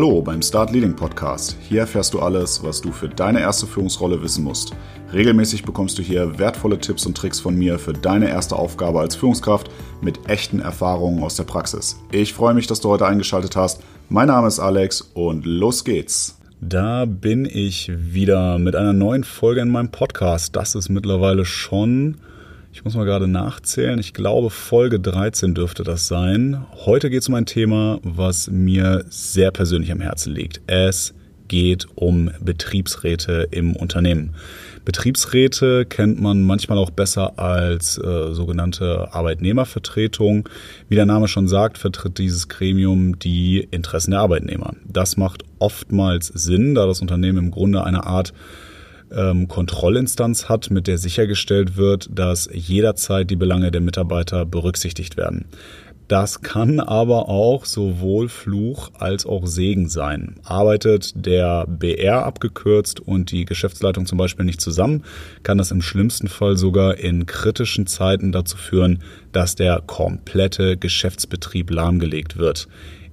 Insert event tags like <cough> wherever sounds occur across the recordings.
Hallo beim Start Leading Podcast. Hier erfährst du alles, was du für deine erste Führungsrolle wissen musst. Regelmäßig bekommst du hier wertvolle Tipps und Tricks von mir für deine erste Aufgabe als Führungskraft mit echten Erfahrungen aus der Praxis. Ich freue mich, dass du heute eingeschaltet hast. Mein Name ist Alex und los geht's. Da bin ich wieder mit einer neuen Folge in meinem Podcast. Das ist mittlerweile schon ich muss mal gerade nachzählen. Ich glaube, Folge 13 dürfte das sein. Heute geht es um ein Thema, was mir sehr persönlich am Herzen liegt. Es geht um Betriebsräte im Unternehmen. Betriebsräte kennt man manchmal auch besser als äh, sogenannte Arbeitnehmervertretung. Wie der Name schon sagt, vertritt dieses Gremium die Interessen der Arbeitnehmer. Das macht oftmals Sinn, da das Unternehmen im Grunde eine Art ähm, Kontrollinstanz hat, mit der sichergestellt wird, dass jederzeit die Belange der Mitarbeiter berücksichtigt werden. Das kann aber auch sowohl Fluch als auch Segen sein. Arbeitet der BR abgekürzt und die Geschäftsleitung zum Beispiel nicht zusammen, kann das im schlimmsten Fall sogar in kritischen Zeiten dazu führen, dass der komplette Geschäftsbetrieb lahmgelegt wird.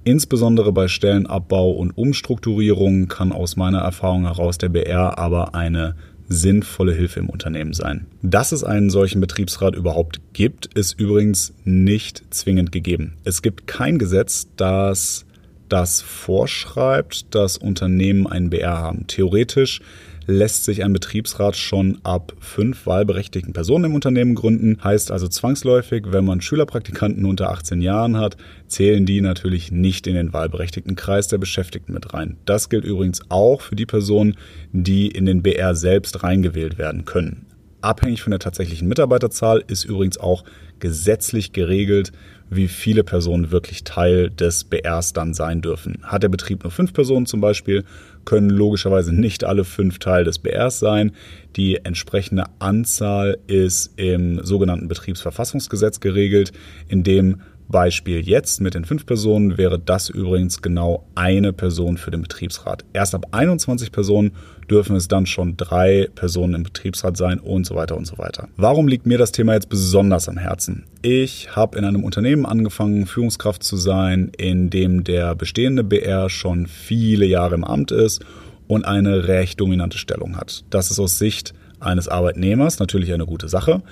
Insbesondere bei Stellenabbau und Umstrukturierung kann aus meiner Erfahrung heraus der BR aber eine sinnvolle Hilfe im Unternehmen sein. Dass es einen solchen Betriebsrat überhaupt gibt, ist übrigens nicht zwingend gegeben. Es gibt kein Gesetz, das das vorschreibt, dass Unternehmen einen BR haben. Theoretisch lässt sich ein Betriebsrat schon ab fünf wahlberechtigten Personen im Unternehmen gründen. Heißt also zwangsläufig, wenn man Schülerpraktikanten unter 18 Jahren hat, zählen die natürlich nicht in den wahlberechtigten Kreis der Beschäftigten mit rein. Das gilt übrigens auch für die Personen, die in den BR selbst reingewählt werden können. Abhängig von der tatsächlichen Mitarbeiterzahl ist übrigens auch gesetzlich geregelt, wie viele Personen wirklich Teil des BRs dann sein dürfen. Hat der Betrieb nur fünf Personen zum Beispiel, können logischerweise nicht alle fünf Teil des BRs sein. Die entsprechende Anzahl ist im sogenannten Betriebsverfassungsgesetz geregelt, in dem Beispiel jetzt mit den fünf Personen wäre das übrigens genau eine Person für den Betriebsrat. Erst ab 21 Personen dürfen es dann schon drei Personen im Betriebsrat sein und so weiter und so weiter. Warum liegt mir das Thema jetzt besonders am Herzen? Ich habe in einem Unternehmen angefangen, Führungskraft zu sein, in dem der bestehende BR schon viele Jahre im Amt ist und eine recht dominante Stellung hat. Das ist aus Sicht eines Arbeitnehmers natürlich eine gute Sache.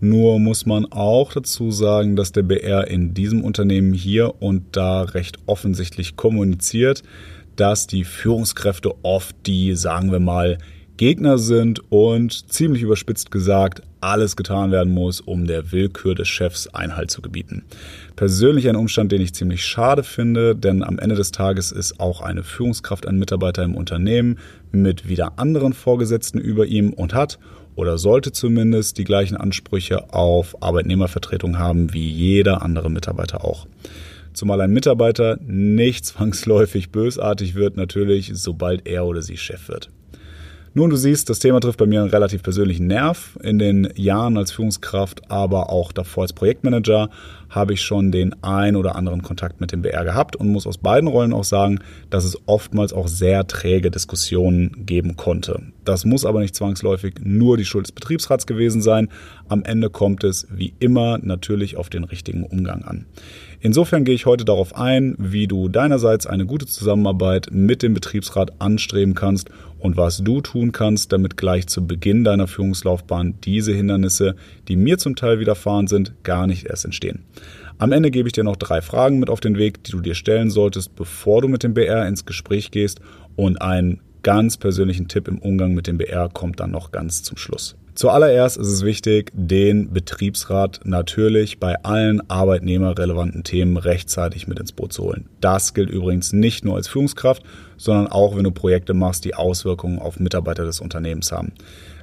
Nur muss man auch dazu sagen, dass der BR in diesem Unternehmen hier und da recht offensichtlich kommuniziert, dass die Führungskräfte oft die, sagen wir mal, Gegner sind und ziemlich überspitzt gesagt, alles getan werden muss, um der Willkür des Chefs Einhalt zu gebieten. Persönlich ein Umstand, den ich ziemlich schade finde, denn am Ende des Tages ist auch eine Führungskraft ein Mitarbeiter im Unternehmen mit wieder anderen Vorgesetzten über ihm und hat oder sollte zumindest die gleichen Ansprüche auf Arbeitnehmervertretung haben wie jeder andere Mitarbeiter auch. Zumal ein Mitarbeiter nicht <laughs> zwangsläufig bösartig wird, natürlich, sobald er oder sie Chef wird. Nun, du siehst, das Thema trifft bei mir einen relativ persönlichen Nerv. In den Jahren als Führungskraft, aber auch davor als Projektmanager habe ich schon den ein oder anderen Kontakt mit dem BR gehabt und muss aus beiden Rollen auch sagen, dass es oftmals auch sehr träge Diskussionen geben konnte. Das muss aber nicht zwangsläufig nur die Schuld des Betriebsrats gewesen sein. Am Ende kommt es wie immer natürlich auf den richtigen Umgang an. Insofern gehe ich heute darauf ein, wie du deinerseits eine gute Zusammenarbeit mit dem Betriebsrat anstreben kannst und was du tun kannst, damit gleich zu Beginn deiner Führungslaufbahn diese Hindernisse, die mir zum Teil widerfahren sind, gar nicht erst entstehen. Am Ende gebe ich dir noch drei Fragen mit auf den Weg, die du dir stellen solltest, bevor du mit dem BR ins Gespräch gehst und einen ganz persönlichen Tipp im Umgang mit dem BR kommt dann noch ganz zum Schluss. Zuallererst ist es wichtig, den Betriebsrat natürlich bei allen arbeitnehmerrelevanten Themen rechtzeitig mit ins Boot zu holen. Das gilt übrigens nicht nur als Führungskraft, sondern auch wenn du Projekte machst, die Auswirkungen auf Mitarbeiter des Unternehmens haben.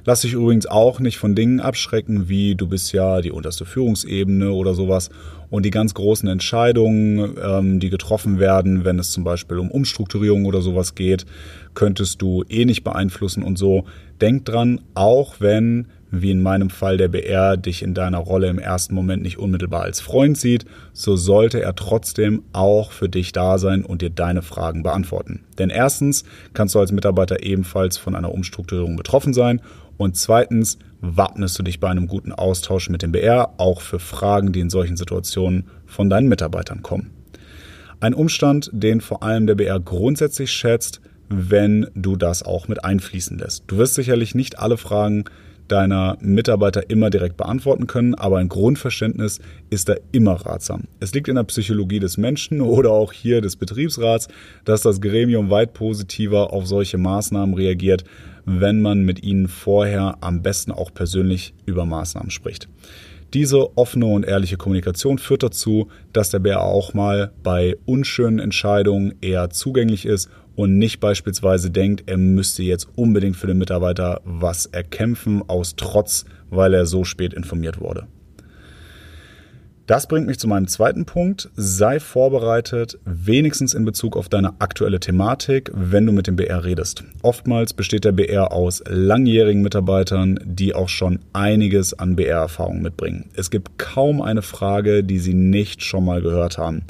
Lass dich übrigens auch nicht von Dingen abschrecken, wie du bist ja die unterste Führungsebene oder sowas und die ganz großen Entscheidungen, ähm, die getroffen werden, wenn es zum Beispiel um Umstrukturierung oder sowas geht, könntest du eh nicht beeinflussen und so. Denk dran, auch wenn wie in meinem Fall der BR dich in deiner Rolle im ersten Moment nicht unmittelbar als Freund sieht, so sollte er trotzdem auch für dich da sein und dir deine Fragen beantworten. Denn erstens kannst du als Mitarbeiter ebenfalls von einer Umstrukturierung betroffen sein und zweitens wappnest du dich bei einem guten Austausch mit dem BR auch für Fragen, die in solchen Situationen von deinen Mitarbeitern kommen. Ein Umstand, den vor allem der BR grundsätzlich schätzt, wenn du das auch mit einfließen lässt. Du wirst sicherlich nicht alle Fragen deiner Mitarbeiter immer direkt beantworten können, aber ein Grundverständnis ist da immer ratsam. Es liegt in der Psychologie des Menschen <laughs> oder auch hier des Betriebsrats, dass das Gremium weit positiver auf solche Maßnahmen reagiert, wenn man mit ihnen vorher am besten auch persönlich über Maßnahmen spricht. Diese offene und ehrliche Kommunikation führt dazu, dass der Bär auch mal bei unschönen Entscheidungen eher zugänglich ist und nicht beispielsweise denkt, er müsste jetzt unbedingt für den Mitarbeiter was erkämpfen aus Trotz, weil er so spät informiert wurde. Das bringt mich zu meinem zweiten Punkt. Sei vorbereitet, wenigstens in Bezug auf deine aktuelle Thematik, wenn du mit dem BR redest. Oftmals besteht der BR aus langjährigen Mitarbeitern, die auch schon einiges an BR-Erfahrung mitbringen. Es gibt kaum eine Frage, die sie nicht schon mal gehört haben.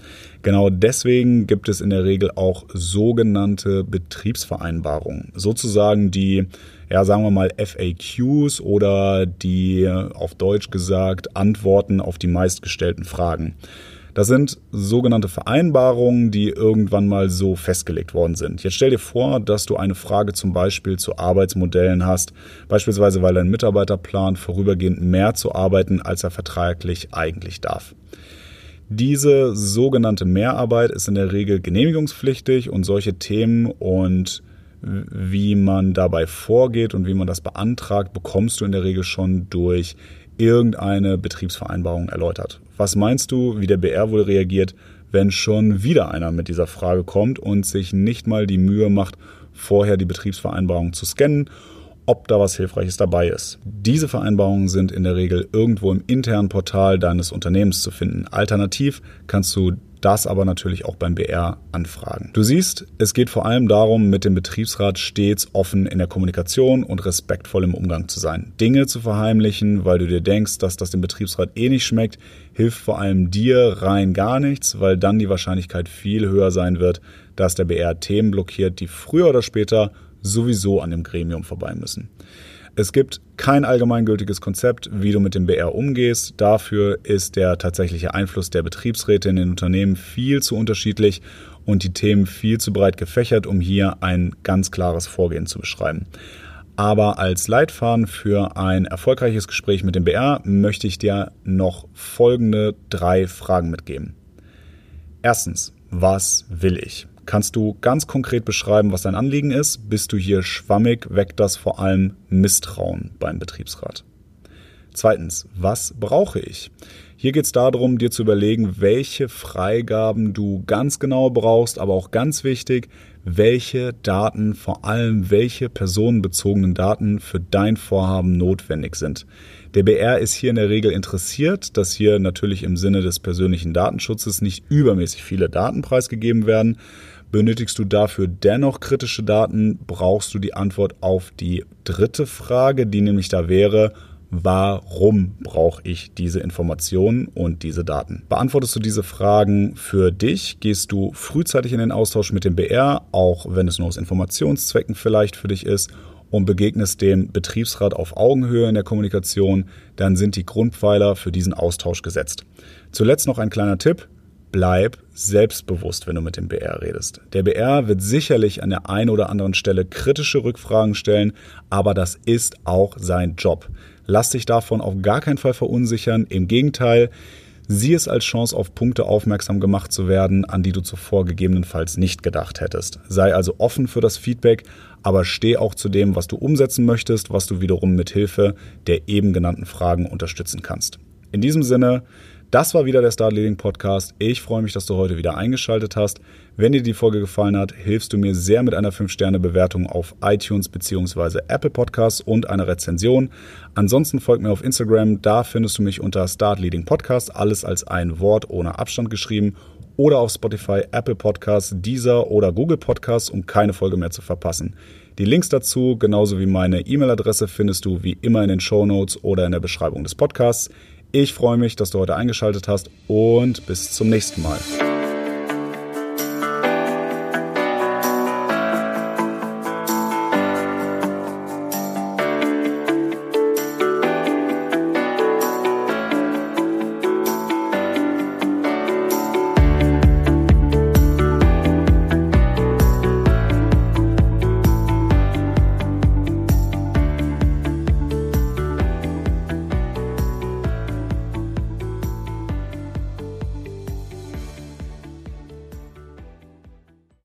Genau deswegen gibt es in der Regel auch sogenannte Betriebsvereinbarungen, sozusagen die, ja, sagen wir mal FAQs oder die auf Deutsch gesagt Antworten auf die meistgestellten Fragen. Das sind sogenannte Vereinbarungen, die irgendwann mal so festgelegt worden sind. Jetzt stell dir vor, dass du eine Frage zum Beispiel zu Arbeitsmodellen hast, beispielsweise weil dein Mitarbeiter plant, vorübergehend mehr zu arbeiten, als er vertraglich eigentlich darf. Diese sogenannte Mehrarbeit ist in der Regel genehmigungspflichtig und solche Themen und wie man dabei vorgeht und wie man das beantragt, bekommst du in der Regel schon durch irgendeine Betriebsvereinbarung erläutert. Was meinst du, wie der BR wohl reagiert, wenn schon wieder einer mit dieser Frage kommt und sich nicht mal die Mühe macht, vorher die Betriebsvereinbarung zu scannen ob da was Hilfreiches dabei ist. Diese Vereinbarungen sind in der Regel irgendwo im internen Portal deines Unternehmens zu finden. Alternativ kannst du das aber natürlich auch beim BR anfragen. Du siehst, es geht vor allem darum, mit dem Betriebsrat stets offen in der Kommunikation und respektvoll im Umgang zu sein. Dinge zu verheimlichen, weil du dir denkst, dass das dem Betriebsrat eh nicht schmeckt, hilft vor allem dir rein gar nichts, weil dann die Wahrscheinlichkeit viel höher sein wird, dass der BR Themen blockiert, die früher oder später sowieso an dem Gremium vorbei müssen. Es gibt kein allgemeingültiges Konzept, wie du mit dem BR umgehst. Dafür ist der tatsächliche Einfluss der Betriebsräte in den Unternehmen viel zu unterschiedlich und die Themen viel zu breit gefächert, um hier ein ganz klares Vorgehen zu beschreiben. Aber als Leitfaden für ein erfolgreiches Gespräch mit dem BR möchte ich dir noch folgende drei Fragen mitgeben. Erstens, was will ich? Kannst du ganz konkret beschreiben, was dein Anliegen ist? Bist du hier schwammig, weckt das vor allem Misstrauen beim Betriebsrat. Zweitens, was brauche ich? Hier geht es darum, dir zu überlegen, welche Freigaben du ganz genau brauchst, aber auch ganz wichtig, welche Daten, vor allem welche personenbezogenen Daten für dein Vorhaben notwendig sind. Der BR ist hier in der Regel interessiert, dass hier natürlich im Sinne des persönlichen Datenschutzes nicht übermäßig viele Daten preisgegeben werden. Benötigst du dafür dennoch kritische Daten, brauchst du die Antwort auf die dritte Frage, die nämlich da wäre, warum brauche ich diese Informationen und diese Daten? Beantwortest du diese Fragen für dich, gehst du frühzeitig in den Austausch mit dem BR, auch wenn es nur aus Informationszwecken vielleicht für dich ist, und begegnest dem Betriebsrat auf Augenhöhe in der Kommunikation, dann sind die Grundpfeiler für diesen Austausch gesetzt. Zuletzt noch ein kleiner Tipp. Bleib selbstbewusst, wenn du mit dem BR redest. Der BR wird sicherlich an der einen oder anderen Stelle kritische Rückfragen stellen, aber das ist auch sein Job. Lass dich davon auf gar keinen Fall verunsichern. Im Gegenteil, Sieh es als Chance, auf Punkte aufmerksam gemacht zu werden, an die du zuvor gegebenenfalls nicht gedacht hättest. Sei also offen für das Feedback, aber steh auch zu dem, was du umsetzen möchtest, was du wiederum mit Hilfe der eben genannten Fragen unterstützen kannst. In diesem Sinne, das war wieder der Start Leading Podcast. Ich freue mich, dass du heute wieder eingeschaltet hast. Wenn dir die Folge gefallen hat, hilfst du mir sehr mit einer 5-Sterne-Bewertung auf iTunes bzw. Apple Podcasts und einer Rezension. Ansonsten folg mir auf Instagram, da findest du mich unter Start Leading Podcast, alles als ein Wort ohne Abstand geschrieben oder auf Spotify, Apple Podcasts, Deezer oder Google Podcasts, um keine Folge mehr zu verpassen. Die Links dazu, genauso wie meine E-Mail-Adresse, findest du wie immer in den Show Notes oder in der Beschreibung des Podcasts. Ich freue mich, dass du heute eingeschaltet hast und bis zum nächsten Mal.